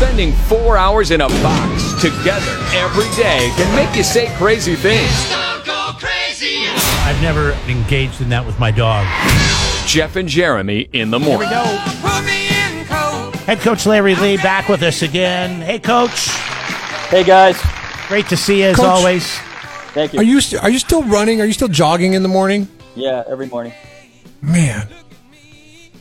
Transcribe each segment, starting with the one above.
Spending four hours in a box together every day can make you say crazy things. I've never engaged in that with my dog. Jeff and Jeremy in the morning. Head coach Larry Lee back with us again. Hey, coach. Hey guys, Great to see you as Coach. always. thank you. Are you st- are you still running? Are you still jogging in the morning? yeah, every morning. Man,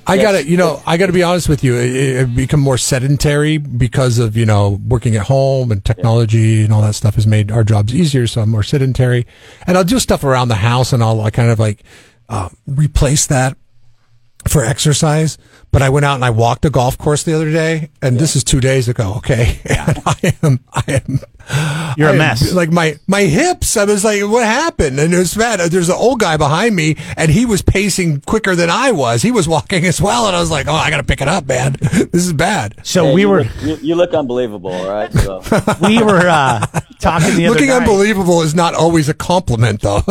I Yes. got to you know I got to be honest with you. It, it become more sedentary because of you know working at home and technology and all that stuff has made our jobs easier. So I'm more sedentary, and I'll do stuff around the house and I'll like, kind of like uh, replace that for exercise. But I went out and I walked a golf course the other day, and this is two days ago. Okay, and I am I am You're I a am- mess. Like my my hips, I was like, what happened? And it was bad. There's an old guy behind me, and he was pacing quicker than I was. He was walking as well, and I was like, oh, I got to pick it up, man. This is bad. So Hey, we you were Look, you, you look unbelievable. All right. So we were uh, talking the other Looking night. unbelievable is not always a compliment, though.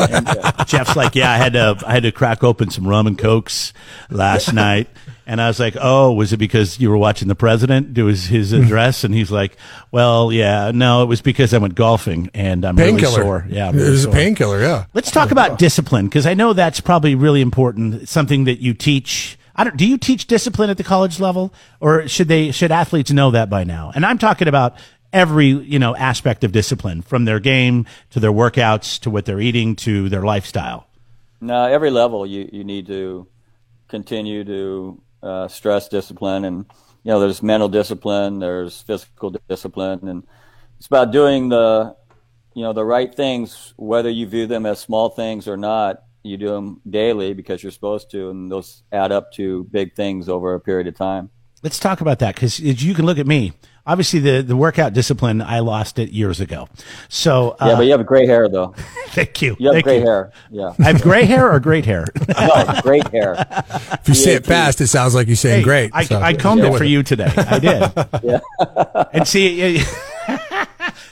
Jeff's like, yeah, I had to, I had to crack open some rum and cokes last night. And I was like, oh, was it because you were watching the president do his, his Hmm. address? And he's like, well, yeah, no, it was because I went golfing and I'm really painkiller. sore. Yeah. I'm it really was a painkiller. Yeah. Let's talk about discipline because I know that's probably really important. Something that you teach. I don't, do you teach discipline at the college level or should they, should athletes know that by now? And I'm talking about every, you know, aspect of discipline from their game to their workouts to what they're eating to their lifestyle. no, every level you you need to continue to uh, stress discipline, and you know there's mental discipline, there's physical discipline, and it's about doing the you know the right things, whether you view them as small things or not. You do them daily because you're supposed to, and those add up to big things over a period of time. Let's talk about that because you can look at me. Obviously, the, the workout discipline, I lost it years ago. So, uh, Yeah, but you have gray hair though. thank you. You have Thank gray you. hair. Yeah, I have gray hair or great hair? no, great hair. If you say it fast, it sounds like you're saying Hey, great. I, so- I combed go it for you today. I did. Yeah. and see,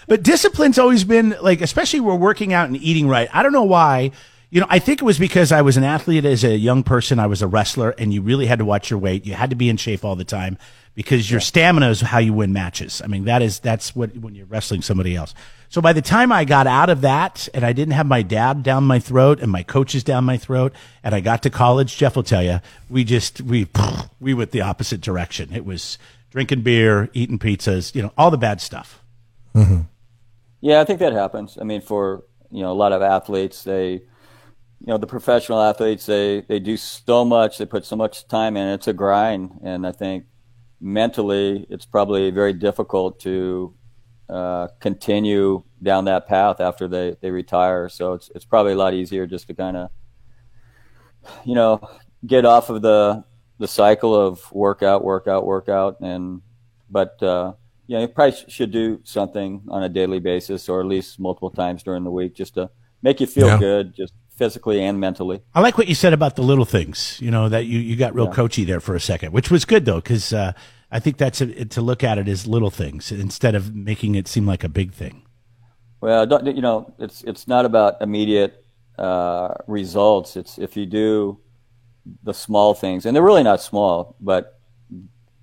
but discipline's always been like, especially we're working out and eating right. I don't know why. You know, I think it was because I was an athlete as a young person. I was a wrestler, and you really had to watch your weight. You had to be in shape all the time because your stamina is how you win matches. I mean, that is that's what when you're wrestling somebody else. So by the time I got out of that, and I didn't have my dad down my throat and my coaches down my throat, and I got to college, Jeff will tell you, we just we we went the opposite direction. It was drinking beer, eating pizzas, you know, all the bad stuff. Mm-hmm. Yeah, I think that happens. I mean, for you know, a lot of athletes, they, you know, the professional athletes, they they do so much, they put so much time in. It's a grind, and I think mentally, it's probably very difficult to uh, continue down that path after they they retire. So it's it's probably a lot easier just to kind of, you know, get off of the the cycle of workout, workout, workout, and but. Uh, yeah, you probably should do something on a daily basis or at least multiple times during the week just to make you feel Yeah. good, just physically and mentally. I like what you said about the little things. You know that you you got real Yeah. coachy there for a second, which was good though, because uh, I think that's a, to look at it as little things instead of making it seem like a big thing. Well, don't, you know, it's it's not about immediate uh, results. It's if you do the small things, and they're really not small, but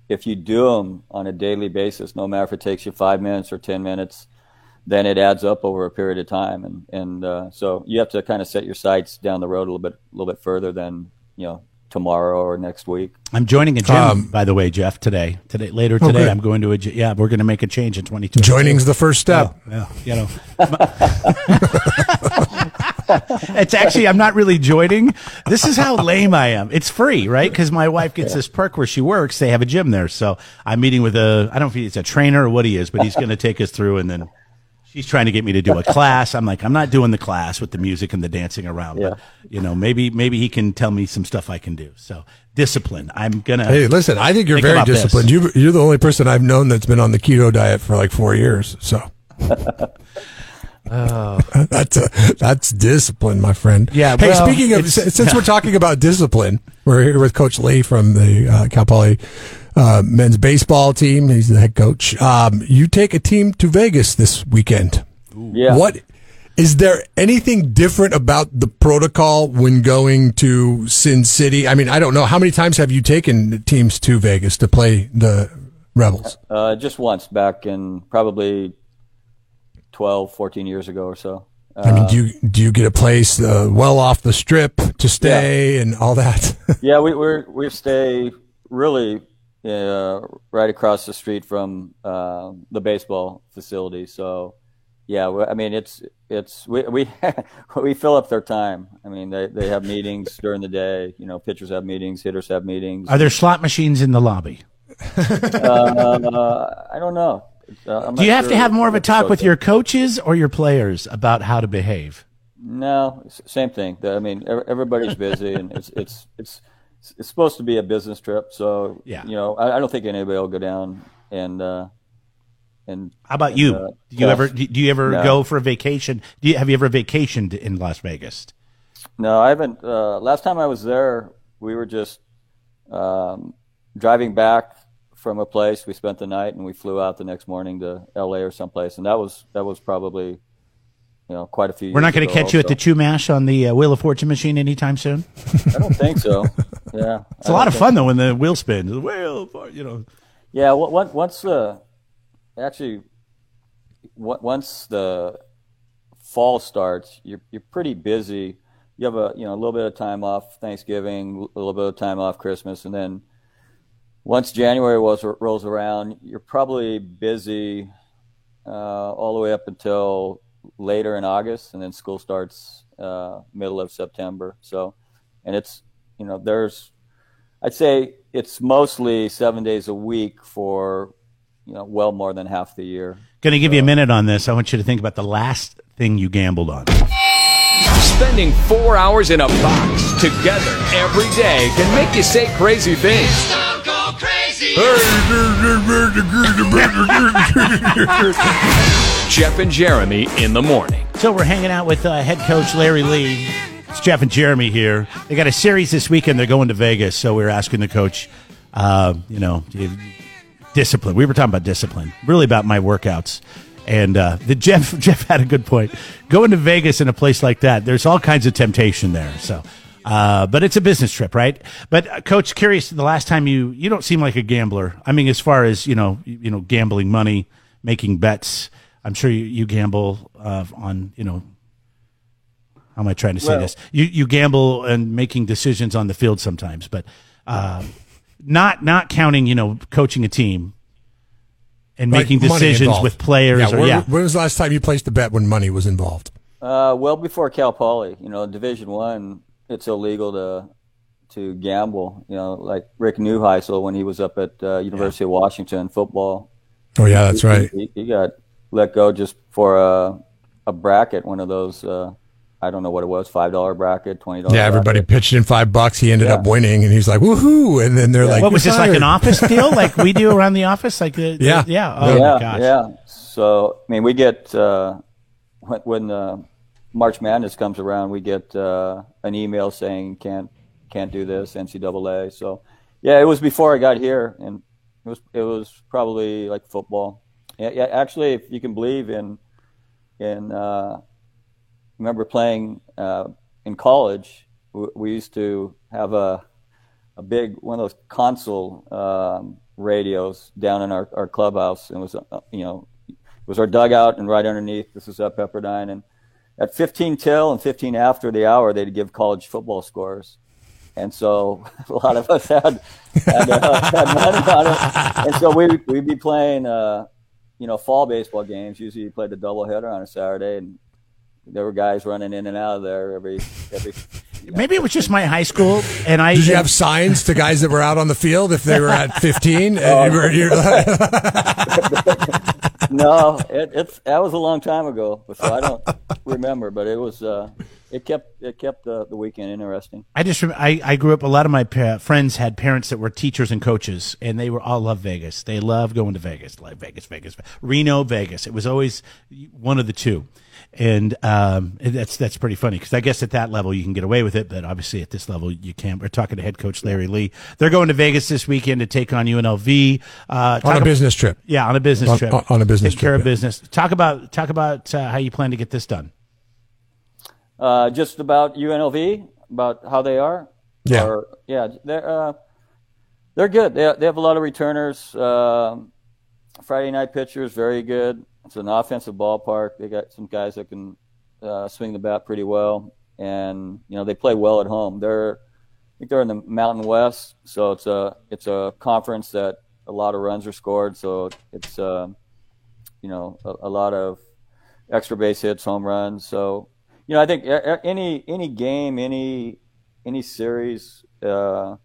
if you do them on a daily basis, no matter if it takes you five minutes or ten minutes, then it adds up over a period of time, and and uh, so you have to kind of set your sights down the road a little bit, a little bit further than you know tomorrow or next week. I'm joining a gym, Um, by the way, Jeff. Today, today, later today, good. I'm going to a gy- yeah. We're going to make a change in 2022. Joining's the first step. Yeah, you know. it's actually I'm not really joining. This is how lame I am. It's free, right? Because my wife gets this perk where she works. They have a gym there, so I'm meeting with a I don't know if he's a trainer or what he is, but he's going to take us through, and then she's trying to get me to do a class. I'm like, I'm not doing the class with the music and the dancing around, but you know, maybe maybe he can tell me some stuff I can do. So discipline. I'm gonna. Hey, listen, I think you're Think very disciplined. You, you're the only person I've known that's been on the keto diet for like four years. So. Oh. That's a, that's discipline, my friend. Yeah, Hey, well, speaking of, it's- s- since we're talking about discipline, we're here with Coach Lee from the uh, Cal Poly uh, men's baseball team. He's the head coach. Um, you take a team to Vegas this weekend. Yeah. What is there anything different about the protocol when going to Sin City? I mean, I don't know how many times have you taken teams to Vegas to play the Rebels. Uh, just once back in probably 12, 14 years ago or so. I mean, do you do you get a place uh, well off the strip to stay and all that? Yeah, we we're, we stay really uh, right across the street from uh, the baseball facility. So, yeah, I mean it's it's we we we fill up their time. I mean they they have meetings during the day. You know, pitchers have meetings, hitters have meetings. Are there slot machines in the lobby? Uh, I don't know. Uh, Do you have to have more of a talk with your coaches or your players about how to behave? No, same thing. I mean, everybody's busy, and it's it's it's it's supposed to be a business trip. So Yeah. you know, I, I don't think anybody will go down and uh, and How about you? Uh, do you ever do you ever No. go for a vacation? Do you have you ever vacationed in Las Vegas? no, I haven't. Uh, last time I was there, we were just um, driving back from a place. We spent the night, and we flew out the next morning to L.A. or someplace, and that was that was probably you know quite a few. We're not going to catch you at the Chumash on the uh, Wheel of Fortune machine anytime soon. I don't think so. Yeah, It's a lot of fun though when the wheel spins. The wheel, you know. Yeah, on- once the actually on- once the fall starts, you're you're pretty busy. You have a you know a little bit of time off Thanksgiving, a little bit of time off Christmas, and then once January was, rolls around, you're probably busy uh, all the way up until later in August, and then school starts uh, middle of September. So, and it's you know there's I'd say it's mostly seven days a week for you know well more than half the year. Going to give you a minute on this. I want you to think about the last thing you gambled on. Spending four hours in a box together every day can make you say crazy things. Jeff and Jeremy in the morning. So we're hanging out with uh, head coach Larry Lee. It's Jeff and Jeremy here. They got a series this weekend. They're going to Vegas, so we were asking the coach, uh, you know, discipline. We were talking about discipline, really about my workouts. And uh, the Jeff Jeff had a good point. Going to Vegas in a place like that, there's all kinds of temptation there. So, uh, but it's a business trip, right? But uh, coach, curious, the last time you you don't seem like a gambler. I mean, as far as you know, you, you know, gambling money, making bets. I'm sure you, you gamble uh, on you know. How am I trying to say Well- this? You you gamble and making decisions on the field sometimes, but uh, not not counting you know coaching a team and Like making money decisions involved. with players. Yeah, or, when, yeah. when was the last time you placed a bet when money was involved? Uh, well before Cal Poly, you know, Division One, it's illegal to to gamble. You know, like Rick Neuheisel when he was up at uh, University of Washington football. Oh yeah, that's right. He, he got let go just for a a bracket, one of those. Uh, I don't know what it was, five dollar bracket, twenty dollars. Yeah, everybody pitched in five bucks. He ended Yeah. up winning, and he's like, "Woohoo!" And then they're like, what was "You're this like an office deal, like we do around the office? Like the, the- Yeah. yeah. Oh yeah, my gosh. yeah. So I mean, we get uh, when, when uh, March Madness comes around, we get uh, an email saying can't can't do this NCAA. So yeah, it was before I got here, and it was it was probably like football. Yeah, yeah actually, if you can believe in in uh, remember playing uh, in college, we, we used to have a a big one of those console um, radios down in our, our clubhouse, and was uh, you know was our dugout, and right underneath. This is up Pepperdine, and at 15 till and 15 after the hour, they'd give college football scores. And so a lot of us had had, uh, had money on it, and so we we'd be playing, uh, you know, fall baseball games. Usually, you played the doubleheader on a Saturday, and there were guys running in and out of there every every. Maybe it was just my high school, and I Did you have signs to guys that were out on the field if they were at 15? And were- you're like- no, it, it's that was a long time ago, so I don't remember. But it was uh, it kept it kept the, the weekend interesting. I just I, I grew up. A lot of my pa- friends had parents that were teachers and coaches, and they were all love Vegas. They love going to Vegas, like Vegas, Vegas, Reno, Vegas. It was always one of the two, and um, that's that's pretty funny because I guess at that level you can get away with it, but obviously at this level you can't. We're talking to head coach Larry Lee. They're going to Vegas this weekend to take on UNLV uh, on a ab- business trip. Yeah, on a business On- trip. on a business Take care trip, of business. Talk about talk about uh, how you plan to get this done. Uh, just about UNLV, about how they are. Yeah. Or, yeah. They're, uh, They're good. They, they have a lot of returners. Um Friday night pitchers, very good. It's an offensive ballpark. They got some guys that can uh, swing the bat pretty well, and you know they play well at home. They're I think they're in the Mountain West, so it's a it's a conference that a lot of runs are scored. So it's uh, you know a, a lot of extra base hits, home runs. So you know I think any any game, any any series, uh,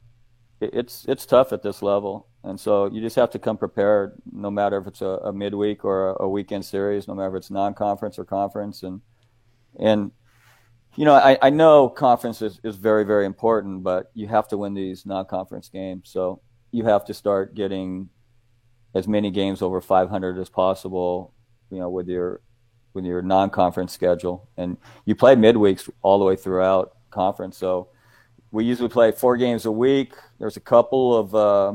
it, it's it's tough at this level. And so you just have to come prepared, no matter if it's a, a midweek or a, a, weekend series, no matter if it's non-conference or conference. And and you know, I, I know conference is, is very very important, but you have to win these non-conference games. So you have to start getting as many games over 500 as possible. You know, with your with your non-conference schedule, and you play midweeks all the way throughout conference. So we usually play four games a week. There's a couple of uh,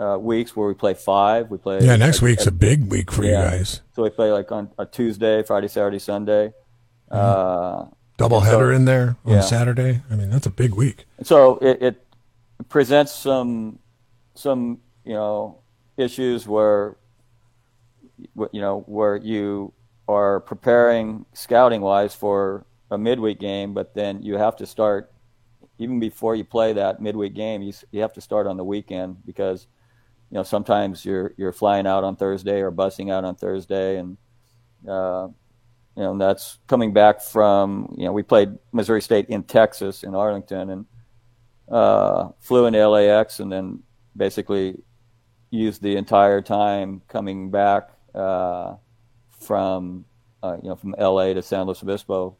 uh, weeks where we play five. We play. Yeah, next week's a big week for yeah. you guys. So we play like on a Tuesday, Friday, Saturday, Sunday. Mm-hmm. Uh, Double header so, in there on yeah. Saturday. I mean, that's a big week. So it, it presents some some you know issues where you know where you are preparing scouting wise for a midweek game, but then you have to start even before you play that midweek game. You you have to start on the weekend because you know sometimes you're you're flying out on Thursday or busing out on Thursday, and uh, you know that's coming back from you know we played Missouri State in Texas in Arlington and uh, flew into LAX and then basically used the entire time coming back uh, from uh, you know from LA to San Luis Obispo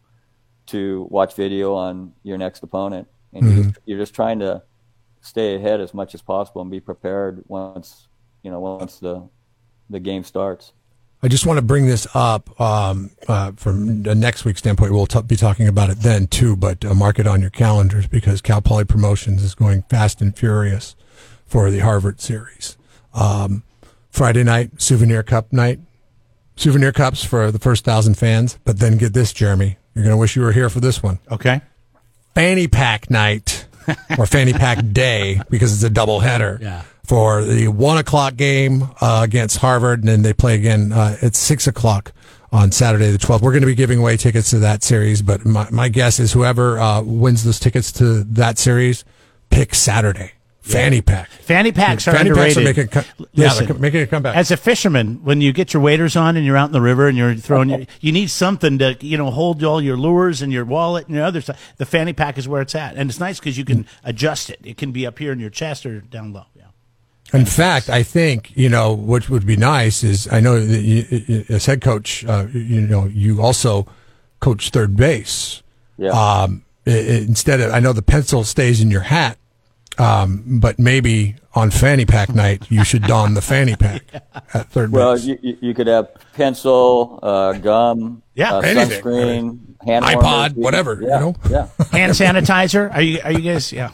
to watch video on your next opponent, and mm-hmm. you're, just, you're just trying to stay ahead as much as possible and be prepared once you know once the the game starts. I just want to bring this up um, uh, from the next week's standpoint. We'll t- be talking about it then too, but uh, mark it on your calendars because Cal Poly Promotions is going fast and furious for the Harvard series. Um, Friday night, Souvenir Cup night, souvenir cups for the first thousand fans. But then get this, Jeremy, you're going to wish you were here for this one. Okay. Fanny pack night or fanny pack day because it's a double header. Yeah. For the one o'clock game uh, against Harvard, and then they play again uh, at six o'clock on Saturday the 12th. We're going to be giving away tickets to that series, but my, my guess is whoever uh, wins those tickets to that series, pick Saturday. Fanny pack. Fanny packs are Fanny underrated. Packs are making, yeah, Listen, making a comeback. As a fisherman, when you get your waders on and you're out in the river and you're throwing, your, you need something to you know hold all your lures and your wallet and your other stuff. The fanny pack is where it's at, and it's nice because you can adjust it. It can be up here in your chest or down low. Yeah. In fact, I think you know what would be nice is I know that you, as head coach, uh, you know you also coach third base. Yeah. Um, instead of I know the pencil stays in your hat um, but maybe on fanny pack night, you should don the fanny pack at third well, base. Well, you, you could have pencil, uh, gum, yeah, uh, sunscreen, hand iPod, warmers. whatever. Yeah, you know? yeah. hand sanitizer. Are you are you guys? Yeah,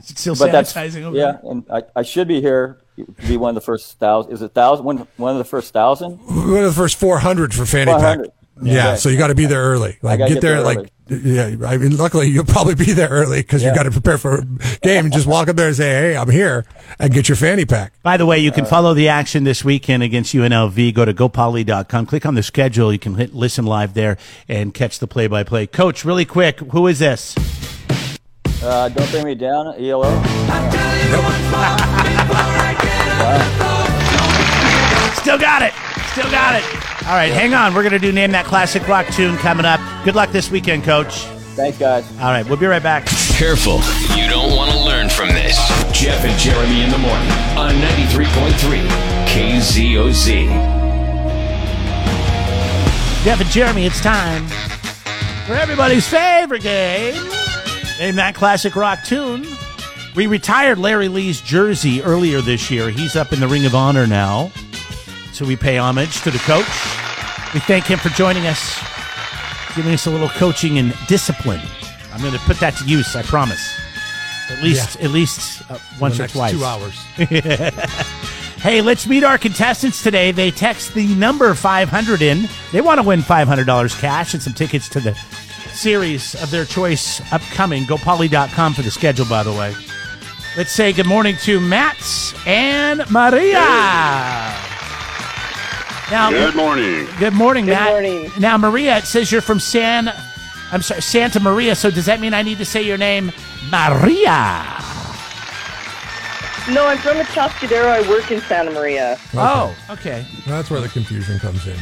still but sanitizing over Yeah, and I, I should be here to be one of the first thousand. Is it thousand? One one of the first thousand? One of the first four hundred for fanny 400. pack. Yeah, okay. so you got to be there early. Like get, get, there, there like yeah. I mean, luckily you'll probably be there early because yeah. you got to prepare for a game and just walk up there and say, "Hey, I'm here," and get your fanny pack. By the way, you can follow the action this weekend against UNLV. Go to gopoly.com, click on the schedule. You can hit listen live there and catch the play-by-play. Coach, really quick, who is this? Uh, don't bring me down, ELO. Still got it. Still got it. All right, hang on. We're going to do Name That Classic Rock Tune coming up. Good luck this weekend, Coach. Thanks, guys. All right, we'll be right back. Careful. You don't want to learn from this. Jeff and Jeremy in the morning on 93.3 KZOZ. Jeff and Jeremy, it's time for everybody's favorite game. Name That Classic Rock Tune. We retired Larry Lee's jersey earlier this year. He's up in the Ring of Honor now. So we pay homage to the coach. We thank him for joining us, giving us a little coaching and discipline. I'm going to put that to use. I promise. At least, yeah. at least uh, once or twice. Two hours. hey, let's meet our contestants today. They text the number 500 in. They want to win $500 cash and some tickets to the series of their choice upcoming. GoPoly.com for the schedule, by the way. Let's say good morning to Mats and Maria. Now, Good morning. good morning, Good Matt. morning. Now, Maria, it says you're from San. I'm sorry, Santa Maria. So does that mean I need to say your name, Maria? No, I'm from Atascadero. I work in Santa Maria. Oh, okay. That's where the confusion comes in.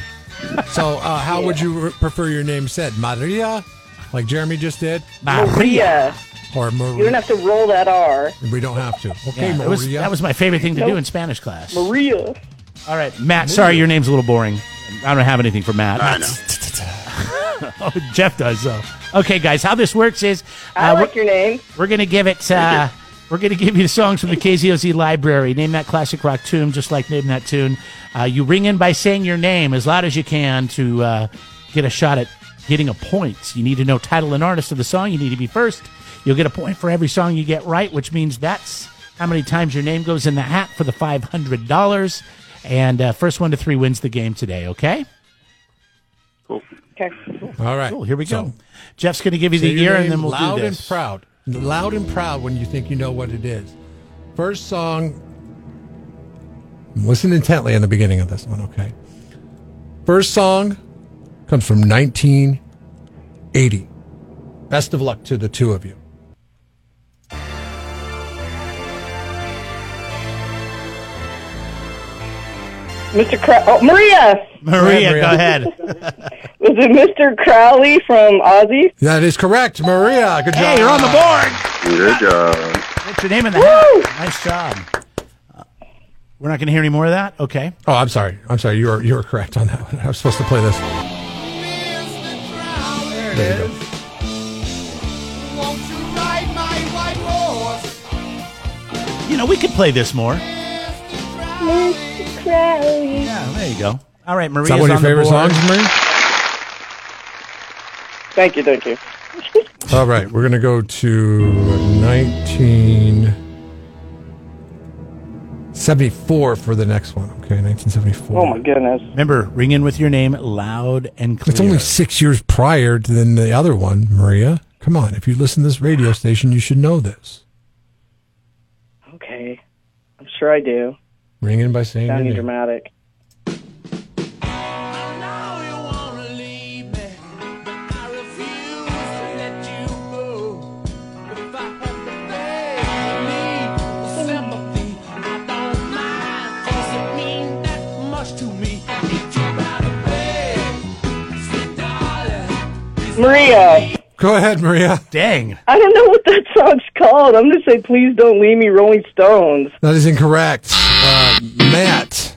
So, uh, how would you re- prefer your name said? Maria, like Jeremy just did, Maria. or Maria. You don't have to roll that R. We don't have to. Okay, Yeah, that, Maria. was, that was my favorite thing to do in Spanish class. Maria. All right, Matt. Sorry, your name's a little boring. I don't have anything for Matt. I know. Oh, Jeff does though. Okay, guys, how this works is I uh, like your name. we're gonna give it. Uh, we're gonna give you the songs from the KZOZ library. Name that classic rock tune, just like name that tune. Uh, you ring in by saying your name as loud as you can to uh, get a shot at getting a point. You need to know title and artist of the song. You need to be first. You'll get a point for every song you get right, which means that's how many times your name goes in the hat for the five hundred dollars. And uh, first one to three wins the game today. Okay. Cool. Okay. All right. Cool. Here we So, go. Jeff's going to give you the year, and then we'll loud do and proud. Loud and proud when you think you know what it is. First song. Listen intently in the beginning of this one, okay? First song comes from 1980. Best of luck to the two of you. Mr. Crow- oh, Maria. Maria, Maria. go ahead. Was it Mr. Crowley from Ozzy? That is correct, Maria. Good job. Hey, you're on the board. Good job. What's your name in the hat? Nice job. Uh, We're not going to hear any more of that? Okay. Oh, I'm sorry. I'm sorry. You were you were correct on that one. I was supposed to play this. There you go. You know, we could play this more. Mr. Crowley. Yeah, there you go. All right, Maria. Is that one of your favorite songs, Maria? Thank you, thank you. All right, we're going to go to 1974 for the next one. Okay, 1974. Oh my goodness. Remember, ring in with your name loud and clear. It's only six years prior than the other one, Maria. Come on, if you listen to this radio station, you should know this. Okay. I'm sure I do. Ring in by saying your Sounding name. dramatic. Maria. Go ahead, Maria. Dang. I don't know what that song's called. I'm going to say, please don't leave me, Rolling Stones. That is incorrect. Uh, Matt.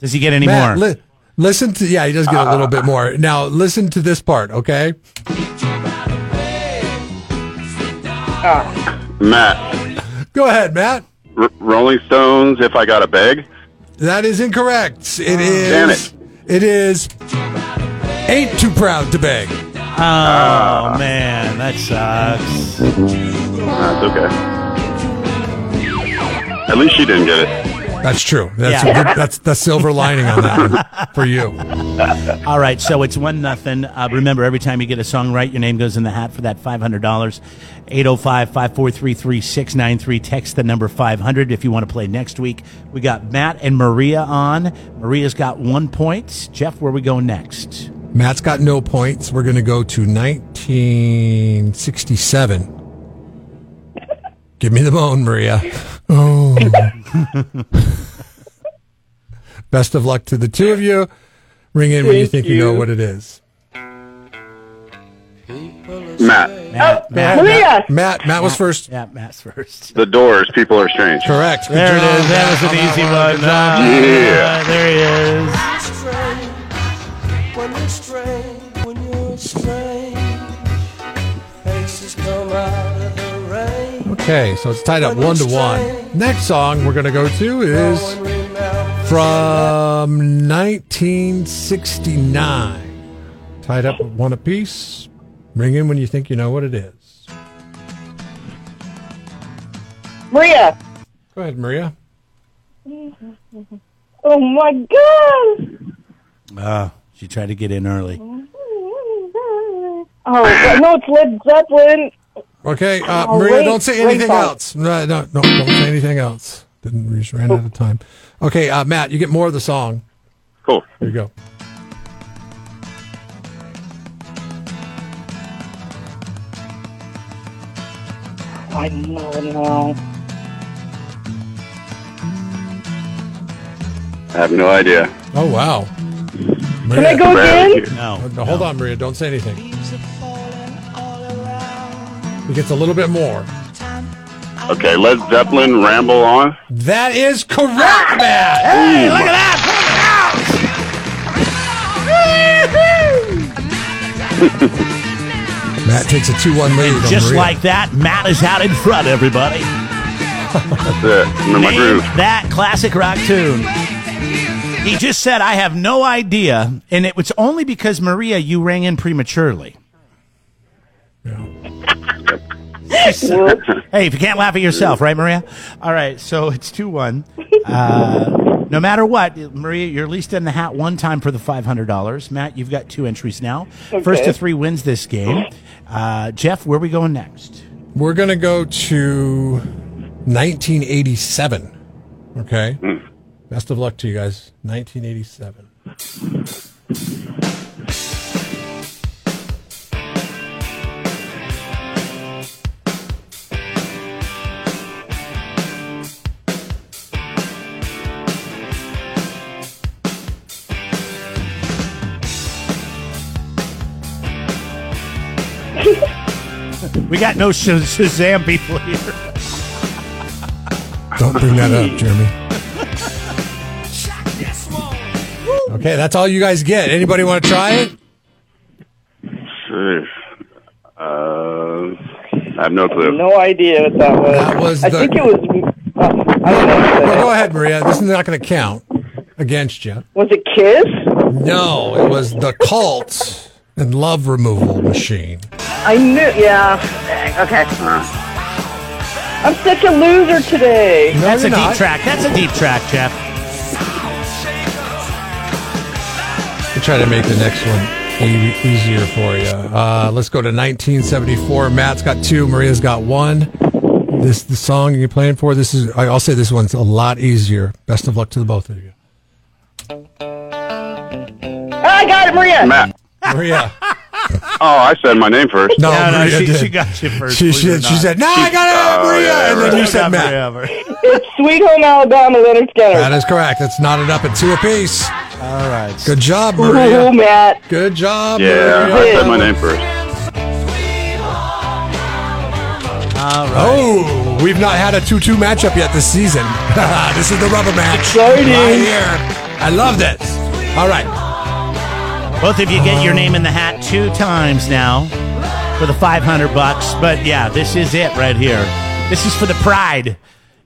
Does he get any Matt, more? li- listen to yeah, he does get a little bit more. Now listen to this part, okay? Matt, Go ahead, Matt. R- Rolling Stones, If I Got a Beg. That is incorrect. It is. Damn it. It is. Ain't too proud to beg. Oh, man. That sucks. That's okay. At least she didn't get it. That's true. That's Yeah. a good, that's the silver lining on that one for you. All right, so it's one nothing. Uh, remember, every time you get a song right, your name goes in the hat for that five hundred dollars. 805-543-3693. Text the number five hundred if you want to play next week. We got Matt and Maria on. Maria's got one point. Jeff, where we go next? Matt's got no points. We're going to go to 1967. Give me the bone, Maria. Oh. Best of luck to the two of you. Ring in when you think you. know what it is. Matt, Matt, Matt, Maria. Matt, Matt was first. Yeah, Matt's first. The Doors, People Are Strange. Correct. Good There it job, is. That was an on easy that one. Good job. Ah, Yeah. There he is. When you're strange, when you're strange, faces come out of the rain. Okay, so it's tied up one to one. Next song we're going to go to is from 1969. Tied up one apiece. Ring in when you think you know what it is. Maria. Go ahead, Maria. Oh my God. Uh, she tried to get in early. Oh, no, it's Led Zeppelin. Okay, uh, Oh, Maria, wait, don't say anything Bob. else. No, no, no, don't say anything else. Didn't we just ran out of time? Okay, uh, Matt, you get more of the song. Cool. Here you go. I know now. I have no idea. Oh wow. Can I go again? No. No, hold on, Maria. Don't say anything. It gets a little bit more. Okay, Led Zeppelin, Ramble On. That is correct, Matt. Hey, look at that! Matt takes a two-one lead. on Just Maria. like that, Matt is out in front, everybody. That's it. I'm in my Name groove. that classic rock tune. He just said, I have no idea. And it was only because, Maria, you rang in prematurely. hey, if you can't laugh at yourself, right, Maria? All right, so it's 2 1. Uh, no matter what, Maria, you're at least in the hat one time for the $500. Matt, you've got two entries now. First to three wins this game. Uh, Jeff, where are we going next? We're gonna go to 1987. Okay. Best of luck to you guys. 1987. We got no Sh- Shazam people here. Don't bring that up, Jeremy. Okay, that's all you guys get. Anybody want to try it? Uh, I have no clue. No idea what that was. That was I the- think it was. Uh, I don't know. Well, know. go ahead, Maria. This is not going to count against you. Was it Kiss? No, it was the cult and love removal machine. I knew. Yeah. Okay. I'm such a loser today. That's a you're deep track. That's a deep track, Jeff. Try to make the next one e- easier for you. Uh, let's go to 1974. Matt's got two. Maria's got one. This the song you're playing for. This is. I- I'll say this one's a lot easier. Best of luck to the both of you. I got it, Maria. Matt. Maria. Oh, I said my name first. No, No, no, she, did. she got you first. She, she, she said, "No, I got it, Oh, Maria," yeah, and then right. you You said got Matt. It's Sweet Home Alabama, Lynyrd Skynyrd. That is correct. It's knotted up at two apiece. All right. Good job, Ooh, Matt. Good job, Yeah, Maria. I said my name first. All right. Oh, we've not had a 2-2 matchup yet this season. this is the rubber match. Exciting. Right here. I love this. All right. Both of you get your name in the hat two times now for the 500 bucks. But yeah, this is it right here. This is for the pride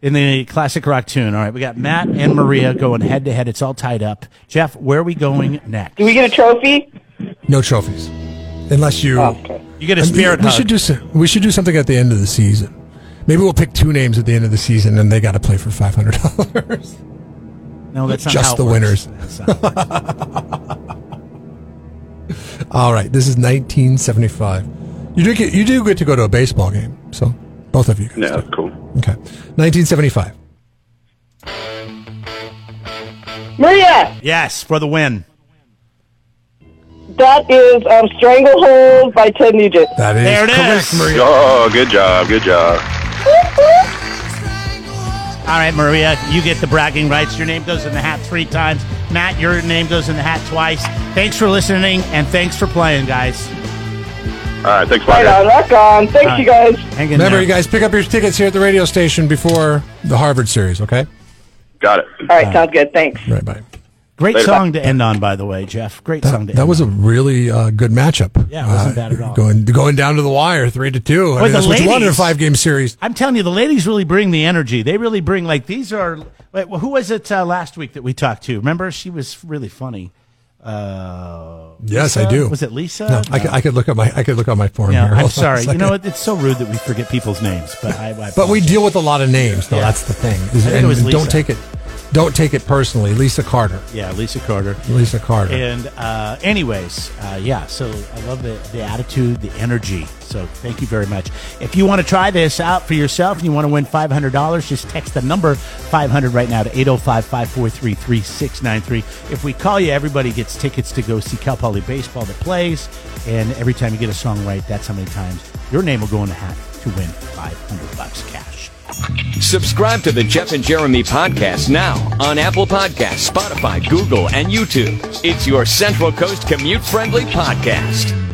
in the classic rock tune. All right, we got Matt and Maria going head to head. It's all tied up. Jeff, where are we going next? Do we get a trophy? No trophies. Unless you oh, Okay. You get a I mean, spirit we hug. should do some, we should do something at the end of the season. Maybe we'll pick two names at the end of the season and they got to play for $500. no, that's not just how the works. winners. That's not how it works. All right, this is 1975. You do get you do get to go to a baseball game. So both of you guys. Yeah, do. cool. Okay. 1975. Maria, yes, for the win. that is um, Stranglehold by Ted Nugent. That is There it correct, is. Maria. Oh, good job, good job. All right, Maria, you get the bragging rights. Your name goes in the hat three times. Matt, your name goes in the hat twice. Thanks for listening and thanks for playing, guys. All right, thanks, Right on, rock on. Thanks, All you guys. Hang in Remember, there. you guys pick up your tickets here at the radio station before the Harvard series. Okay. Got it. All right, sounds good. Thanks. Right. Bye. Great Later, song to end on, by the way, Jeff. Great song to end on. That end was a on. really uh, good matchup. Yeah, it wasn't Uh, bad at all. Going going down to the wire, three to two. I Boy, mean, the that's what you want in a ladies- five game series. I'm telling you, the ladies really bring the energy. They really bring like these are. Wait, well, who was it uh, last week that we talked to? Remember, she was really funny. Uh, Yes, I do. Was it Lisa? No, I, could, I could look at my I could look on my form here. I'm Hold a sorry. You know? It's so rude that we forget people's names, but I. I But we deal with a lot of names, though. Yeah. That's the thing. and don't take it, don't take it personally. Lisa Carter. Yeah, Lisa Carter. Lisa Carter. And uh, anyways, uh, yeah. So I love the the attitude, the energy. So thank you very much. If you want to try this out for yourself and you want to win $500, just text the number 500 right now to 805 543 3693. If we call you, everybody gets tickets to go see Cal Poly Baseball that plays. And every time you get a song right, that's how many times your name will go in the hat to win 500 bucks cash. Subscribe to the Jeff and Jeremy podcast now on Apple Podcasts, Spotify, Google, and YouTube. It's your Central Coast commute friendly podcast.